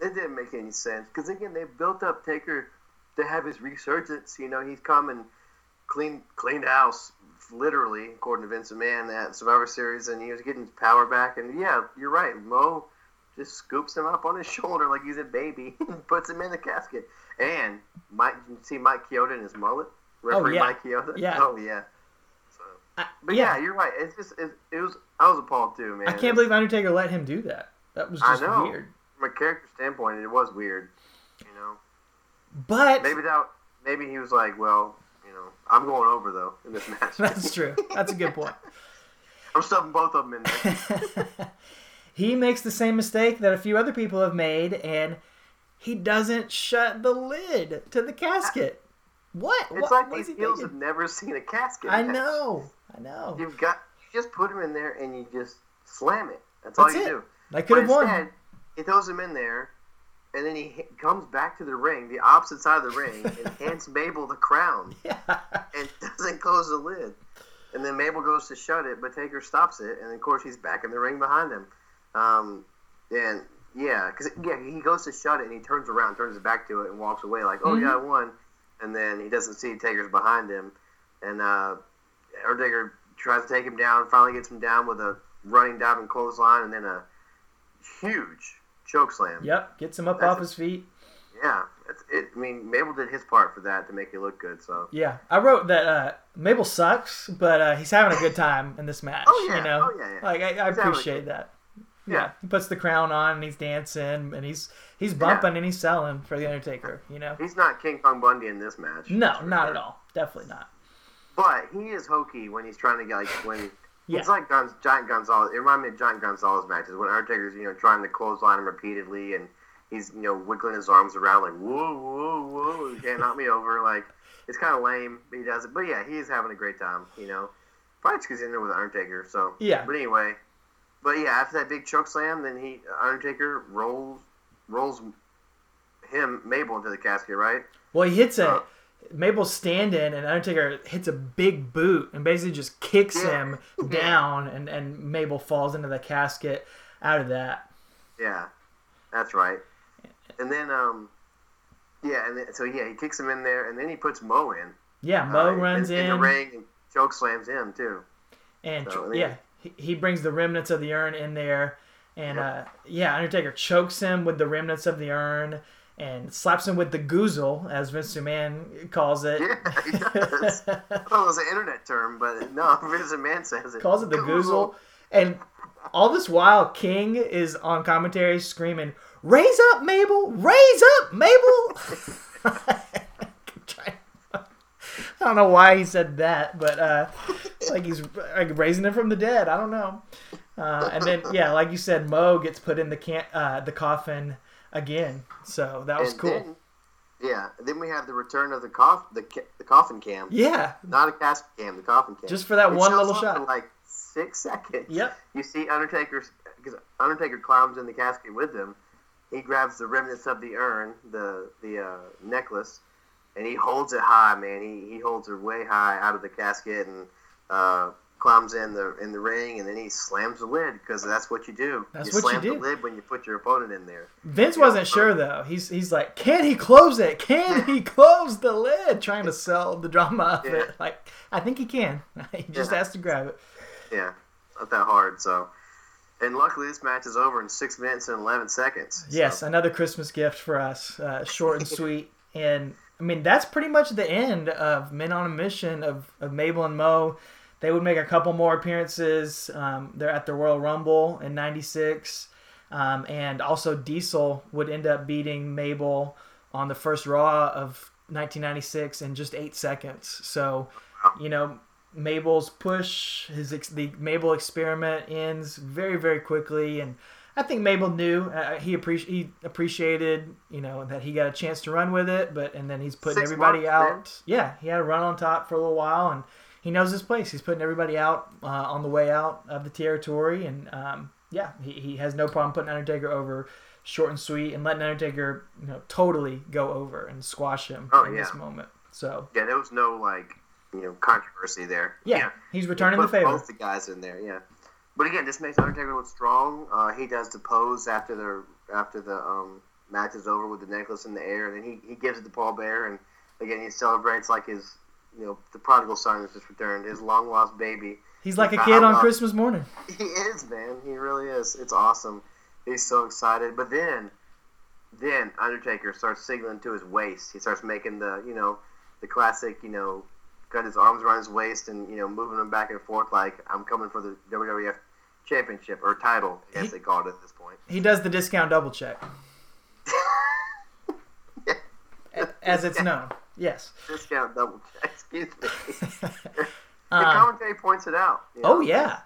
It didn't make any sense because again they built up Taker to have his resurgence. You know he's come and clean cleaned house literally according to Vince McMahon at Survivor Series, and he was getting his power back. And yeah, you're right. Mo just scoops him up on his shoulder like he's a baby and puts him in the casket. And Mike, you see Mike Chioda in his mullet. Oh, Referee yeah. Mike Chioda. Yeah. Oh yeah. So, I, but yeah, yeah. you're right. It's just it, it was. I was appalled too, man. I can't believe Undertaker let him do that. That was I just know. weird. from a character standpoint, it was weird. You know. But Maybe that. Maybe he was like, well, know, I'm going over though in this match. that's true. That's a good point. I'm stuffing both of them in there. he makes the same mistake that a few other people have made, and he doesn't shut the lid to the casket. What? It's what, like what these he heels have never seen a casket. I know. I know. You've got you just put him in there and you just slam it. That's, all you it. do. I could But have won. he throws him in there, and then he comes back to the ring, the opposite side of the ring, and hands Mabel the crown, Yeah. and doesn't close the lid. And then Mabel goes to shut it, but Taker stops it, and of course he's back in the ring behind him. Um, and yeah, because yeah, he goes to shut it, and he turns around, turns his back to it, and walks away like, "Oh Mhm. yeah, I won." And then he doesn't see Taker's behind him, and uh, tries to take him down. Finally gets him down with a running diving clothesline, and then a huge choke slam. Yep. Gets him up That's off his feet. Yeah, it's, it. I mean, Mabel did his part for that to make it look good. So Yeah, I wrote that uh, Mabel sucks, but uh, he's having a good time in this match. Oh, yeah. You know, Oh, yeah, yeah. like I, I appreciate that. Yeah. Yeah. he puts the crown on and he's dancing and he's he's bumping and he's selling for the Undertaker. You know, he's not King Kong Bundy in this match. no, not sure. at all, definitely not. But he is hokey when he's trying to get like when Yeah. it's like Giant Gonzalez. It reminded me of Giant Gonzalez matches when Undertaker's you know trying to clothesline him repeatedly and he's you know wiggling his arms around like whoa whoa whoa you can't knock me over like it's kind of lame but he does it but yeah he is having a great time you know probably because he's in there with Undertaker so Yeah. but anyway but yeah after that big choke slam then he Undertaker rolls rolls him Mabel into the casket right Well, he hits a Uh. Mabel's standing and Undertaker hits a big boot and basically just kicks Yeah. him down and and Mabel falls into the casket out of that. Yeah, that's right. And then, um, yeah, and then, so yeah, he kicks him in there, and then he puts Mo in. Yeah, Mo uh, runs in, in, the ring and choke slams him too. and So, yeah, yeah. he, he brings the remnants of the urn in there, and uh, yeah, Undertaker chokes him with the remnants of the urn, and slaps him with the goozle, as Vince McMahon calls it. Yeah, he does. I thought it was an internet term, but no, Vince McMahon says it. calls it the goozle. And all this while, King is on commentary screaming, "Raise up, Mabel! Raise up, Mabel!" I don't know why he said that, but uh, like he's like raising him from the dead. I don't know. Uh, and then yeah, like you said, Mo gets put in the can uh, the coffin again. So that was And cool. Then, yeah, then we have the return of the coff the, ca- the coffin cam. yeah, Not a casket cam, the coffin cam. Just for that It one little shot. For like six seconds. Yep. You see Undertaker, because Undertaker climbs in the casket with him. He grabs the remnants of the urn, the the uh, necklace, and he holds it high, man. He, he holds it way high out of the casket and uh, climbs in the in the ring, and then he slams the lid because that's what you do. That's you what you do. the lid when you put your opponent in there. Vince wasn't sure though. He's he's like, can he close it? Can he close the lid? Trying to sell the drama of Yeah. it. Like, I think he can. he just Yeah. has to grab it. Yeah, not that hard. So, and luckily this match is over in six minutes and eleven seconds. So- Yes, another Christmas gift for us. Uh, short and sweet. And I mean, that's pretty much the end of Men on a Mission of, of Mabel and Mo. They would make a couple more appearances. Um, they're at the Royal Rumble in '96, um, and also Diesel would end up beating Mabel on the first Raw of 1996 in just eight seconds. So, you know, Mabel's push, his ex- the Mabel experiment ends very very quickly, and I think Mabel knew uh, he appreci- he appreciated you know that he got a chance to run with it, but and then he's putting Six everybody months, out. man. Yeah, he had a run on top for a little while, and he knows his place. He's putting everybody out uh, on the way out of the territory, and um, yeah, he, he has no problem putting Undertaker over short and sweet, and letting Undertaker you know totally go over and squash him Oh, in this moment. So Yeah, there was no like you know controversy there. yeah, he's returning the Put favor. Both the guys in there, yeah. But again, this makes Undertaker look strong. Uh, he does the pose after the after the um, match is over with the necklace in the air, and then he, he gives it to Paul Bear, and again he celebrates like his you know the prodigal son has just returned, his long lost baby. He's like a kid on Christmas morning. He is, man. He really is. It's awesome. He's so excited. But then, then Undertaker starts signaling to his waist. He starts making the, you know, the classic, you know, got his arms around his waist and you know moving them back and forth like I'm coming for the WWF championship or title. as He- they call it at this point. He does the discount double check, as it's known. Yes. Discount double check. Excuse me. the Uh, commentary points it out. you oh yeah,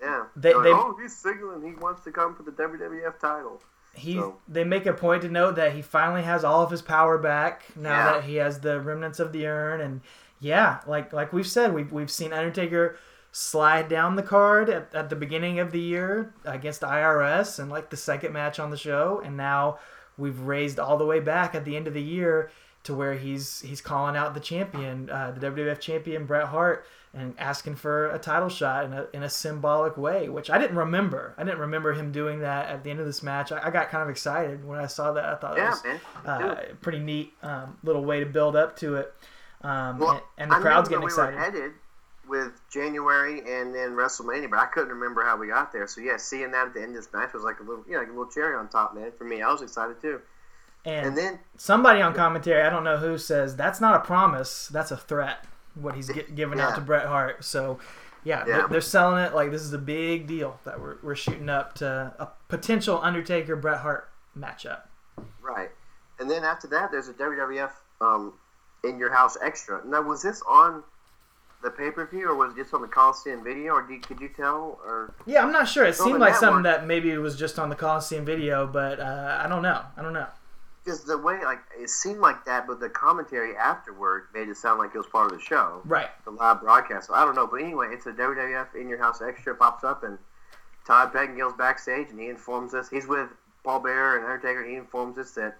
Yeah. They- like, they- oh, he's signaling he wants to come for the WWF title. he. So- They make a point to note that he finally has all of his power back now Yeah. that he has the remnants of the urn, and yeah, like like we've said, we've we've seen Undertaker slide down the card at, at the beginning of the year against IRS and like the second match on the show, and now we've raised all the way back at the end of the year to where he's he's calling out the champion, uh, the WWF champion Bret Hart, and asking for a title shot in a, in a symbolic way, which I didn't remember. I didn't remember him doing that at the end of this match. I, I got kind of excited when I saw that. I thought Yeah, it was uh, a pretty neat um, little way to build up to it. Um, Well, and, and the I crowd's getting we excited. were headed with January and then WrestleMania, but I couldn't remember how we got there. So yeah, seeing that at the end of this match was like a little, you know, like a little cherry on top, man. For me, I was excited too. And, And then somebody on commentary, I don't know who, says that's not a promise, that's a threat. What he's gi- giving out to Bret Hart. So, yeah, Yeah. They're, they're selling it like this is a big deal that we're, we're shooting up to a potential Undertaker Bret Hart matchup. right, and then after that, there's a WWF um, in your house extra. Now, was this on the pay per view or was it just on the Coliseum video, or did, could you tell? Or Yeah, I'm not sure. It seemed like something that maybe it was just on the Coliseum video, but uh, I don't know. I don't know. Because the way like it seemed like that, but the commentary afterward made it sound like it was part of the show. Right. the live broadcast. So I don't know, but anyway, it's a WWF in your house extra pops up, and Todd Pettingill's backstage, and he informs us he's with Paul Bear and Undertaker. He informs us that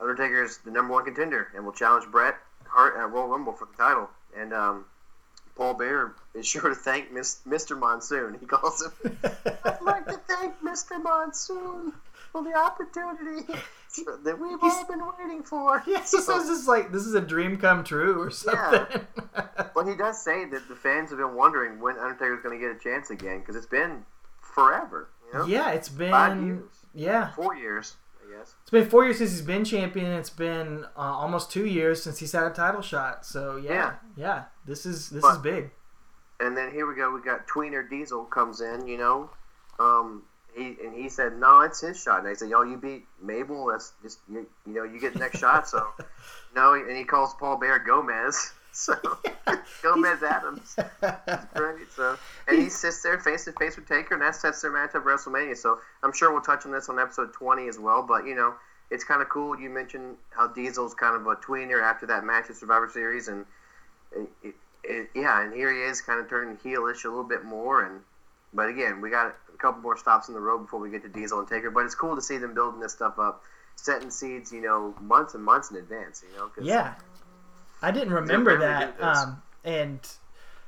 Undertaker is the number one contender and will challenge Bret Hart at Royal Rumble for the title. And um, Paul Bear is sure to thank Miss, Mr. Monsoon. He calls him. I'd like to thank Mr. Monsoon for the opportunity that we've all been waiting for. Yeah, he says this is like this is a dream come true or something. Yeah. But he does say that the fans have been wondering when Undertaker's going to get a chance again because it's been forever. You know, yeah, it's been five years, yeah. four years, I Yes. It's been four years since he's been champion. It's been uh, almost two years since he's had a title shot. So yeah, yeah, Yeah. this is this But- is big. And then here we go. We got Tweener Diesel comes in. You know, um, he and he said, "No, it's his shot." And I said, "Yo, you beat Mabel. That's just you, you know, you get the next shot." So no, and he calls Paul Bear Gomez. So Gomez Addams. Great. So and he sits there face to face with Taker, and that sets their match up at WrestleMania. So I'm sure we'll touch on this on episode 20 as well. But you know, it's kind of cool. You mentioned how Diesel's kind of a tweener after that match at Survivor Series, and it, it, it, yeah, and here he is, kind of turning heelish a little bit more. And but again, we got couple more stops in the road before we get to Diesel and Taker. But it's cool to see them building this stuff up, setting seeds, you know, months and months in advance. You know, 'cause- Yeah, I didn't remember that. Um, and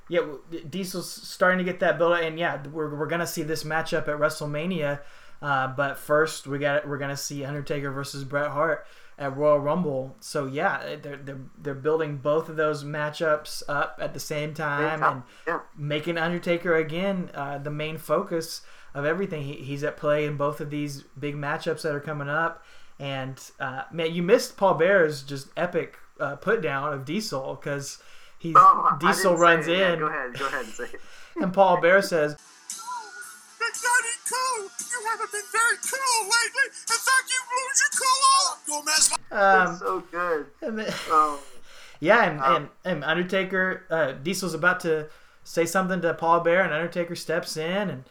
yeah, Diesel's starting to get that build, and yeah, we're, we're gonna see this matchup at WrestleMania. Uh, but first, we got we're gonna see Undertaker versus Bret Hart at Royal Rumble. So yeah, they're they're, they're building both of those matchups up at the same time and yeah. making Undertaker again uh, the main focus of everything. He, he's at play in both of these big matchups that are coming up. And uh, man, you missed Paul Bear's just epic uh, put down of Diesel because he's Oh, Diesel runs it. Yeah, in go ahead, go ahead and say it. and Paul Bear says, Big Daddy Cool, you haven't been very cool lately. In fact, you lose your cool all up, Gomez. um, It's so good. and then- Oh, yeah, and, Um, and, and Undertaker, uh, Diesel's about to say something to Paul Bear, and Undertaker steps in, and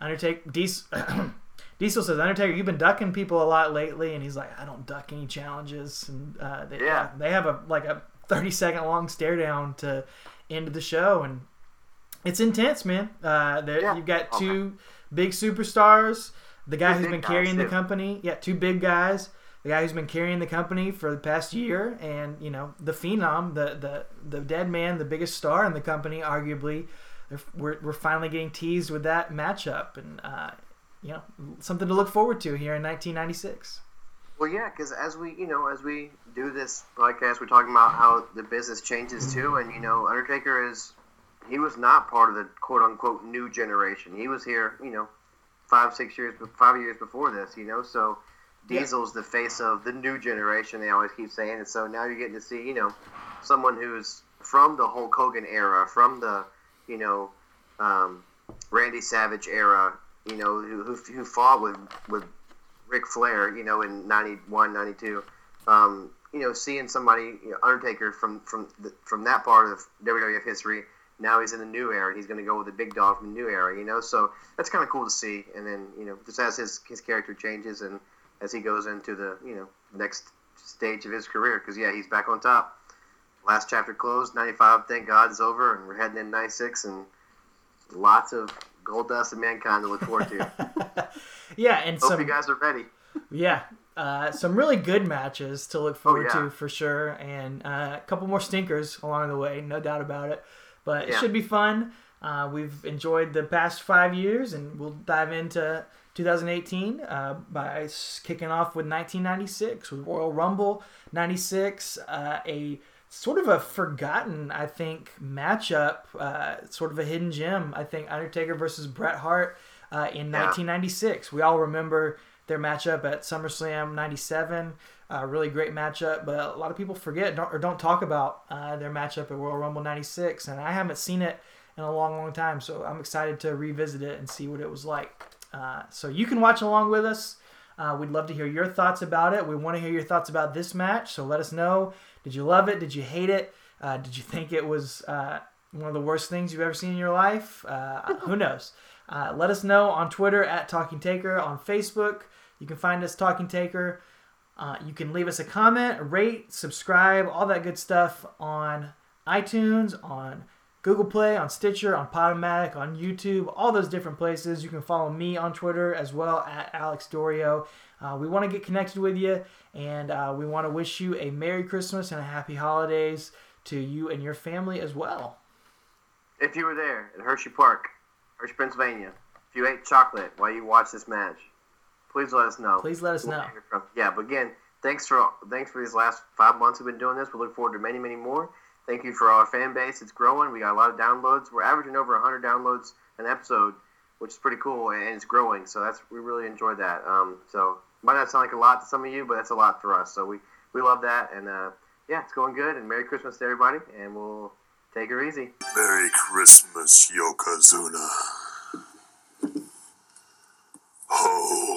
Undertaker Diesel. Diesel says, Undertaker, you've been ducking people a lot lately, and he's like, I don't duck any challenges, and uh, they, Yeah. they have a like a thirty second long stare down to end the show, and it's intense, man. Uh, there, Yeah. you've got Okay. two big superstars, the guy Two who's been carrying the too. company, yeah, two big guys, the guy who's been carrying the company for the past year, and you know the phenom, the the the dead man, the biggest star in the company, arguably. We're, we're finally getting teased with that matchup, and uh, you know something to look forward to here in 1996. Well, yeah, because as we, you know, as we do this podcast, we're talking about how the business changes too, and you know, Undertaker is, he was not part of the quote unquote new generation. He was here, you know, five, six years, five years before this, you know. So Yeah. Diesel's the face of the new generation. They always keep saying, and so now you're getting to see, you know, someone who's from the Hulk Hogan era, from the, you know, um, Randy Savage era, you know, who, who, who fought with with Ric Flair, you know, in 91, 92. Um, you know, seeing somebody, you know, Undertaker from from the, from that part of WWF history. Now he's in the new era. He's going to go with the big dog from the new era, you know. So that's kind of cool to see. And then, you know, just as his his character changes and as he goes into the you know next stage of his career, because yeah, he's back on top. Last chapter closed. 95, thank God, is over, and we're heading in 96, and lots of Goldust and mankind to look forward to. yeah, and Hope some you guys are ready. Yeah, uh, some really good matches to look forward Oh, yeah. to for sure, and uh, a couple more stinkers along the way, no doubt about it. But it should be fun. Uh, we've enjoyed the past five years, and we'll dive into 2018 uh, by kicking off with 1996 with Royal Rumble 96, uh, a sort of a forgotten, I think, matchup, uh, sort of a hidden gem. I think Undertaker versus Bret Hart uh, in Yeah. 1996. We all remember their matchup at SummerSlam 97. Uh, really great matchup, but a lot of people forget don't, or don't talk about uh, their matchup at Royal Rumble 96, and I haven't seen it in a long, long time, so I'm excited to revisit it and see what it was like. Uh, so you can watch along with us. Uh, we'd love to hear your thoughts about it. We want to hear your thoughts about this match, so let us know. Did you love it? Did you hate it? Uh, did you think it was uh, one of the worst things you've ever seen in your life? Uh, who knows? Uh, let us know on Twitter at Talking Taker, on Facebook. You can find us Talking Taker. Uh, you can leave us a comment, rate, subscribe, all that good stuff on iTunes, on Google Play, on Stitcher, on Podomatic, on YouTube, all those different places. You can follow me on Twitter as well at Alex Dorio. Uh, we want to get connected with you, and uh, we want to wish you a Merry Christmas and a Happy Holidays to you and your family as well. If you were there at Hershey Park, Hershey, Pennsylvania, if you ate chocolate while you watched this match, please let us know. Please let us know. Yeah, but again, thanks for thanks for these last five months we've been doing this. We look forward to many, many more. Thank you for our fan base. It's growing. We got a lot of downloads. We're averaging over 100 downloads an episode, which is pretty cool, and it's growing. So that's we really enjoyed that. Um, so might not sound like a lot to some of you, but that's a lot for us. So we we love that, and uh, yeah, it's going good. And Merry Christmas to everybody, and we'll take her easy. Merry Christmas, Yokozuna. Ho.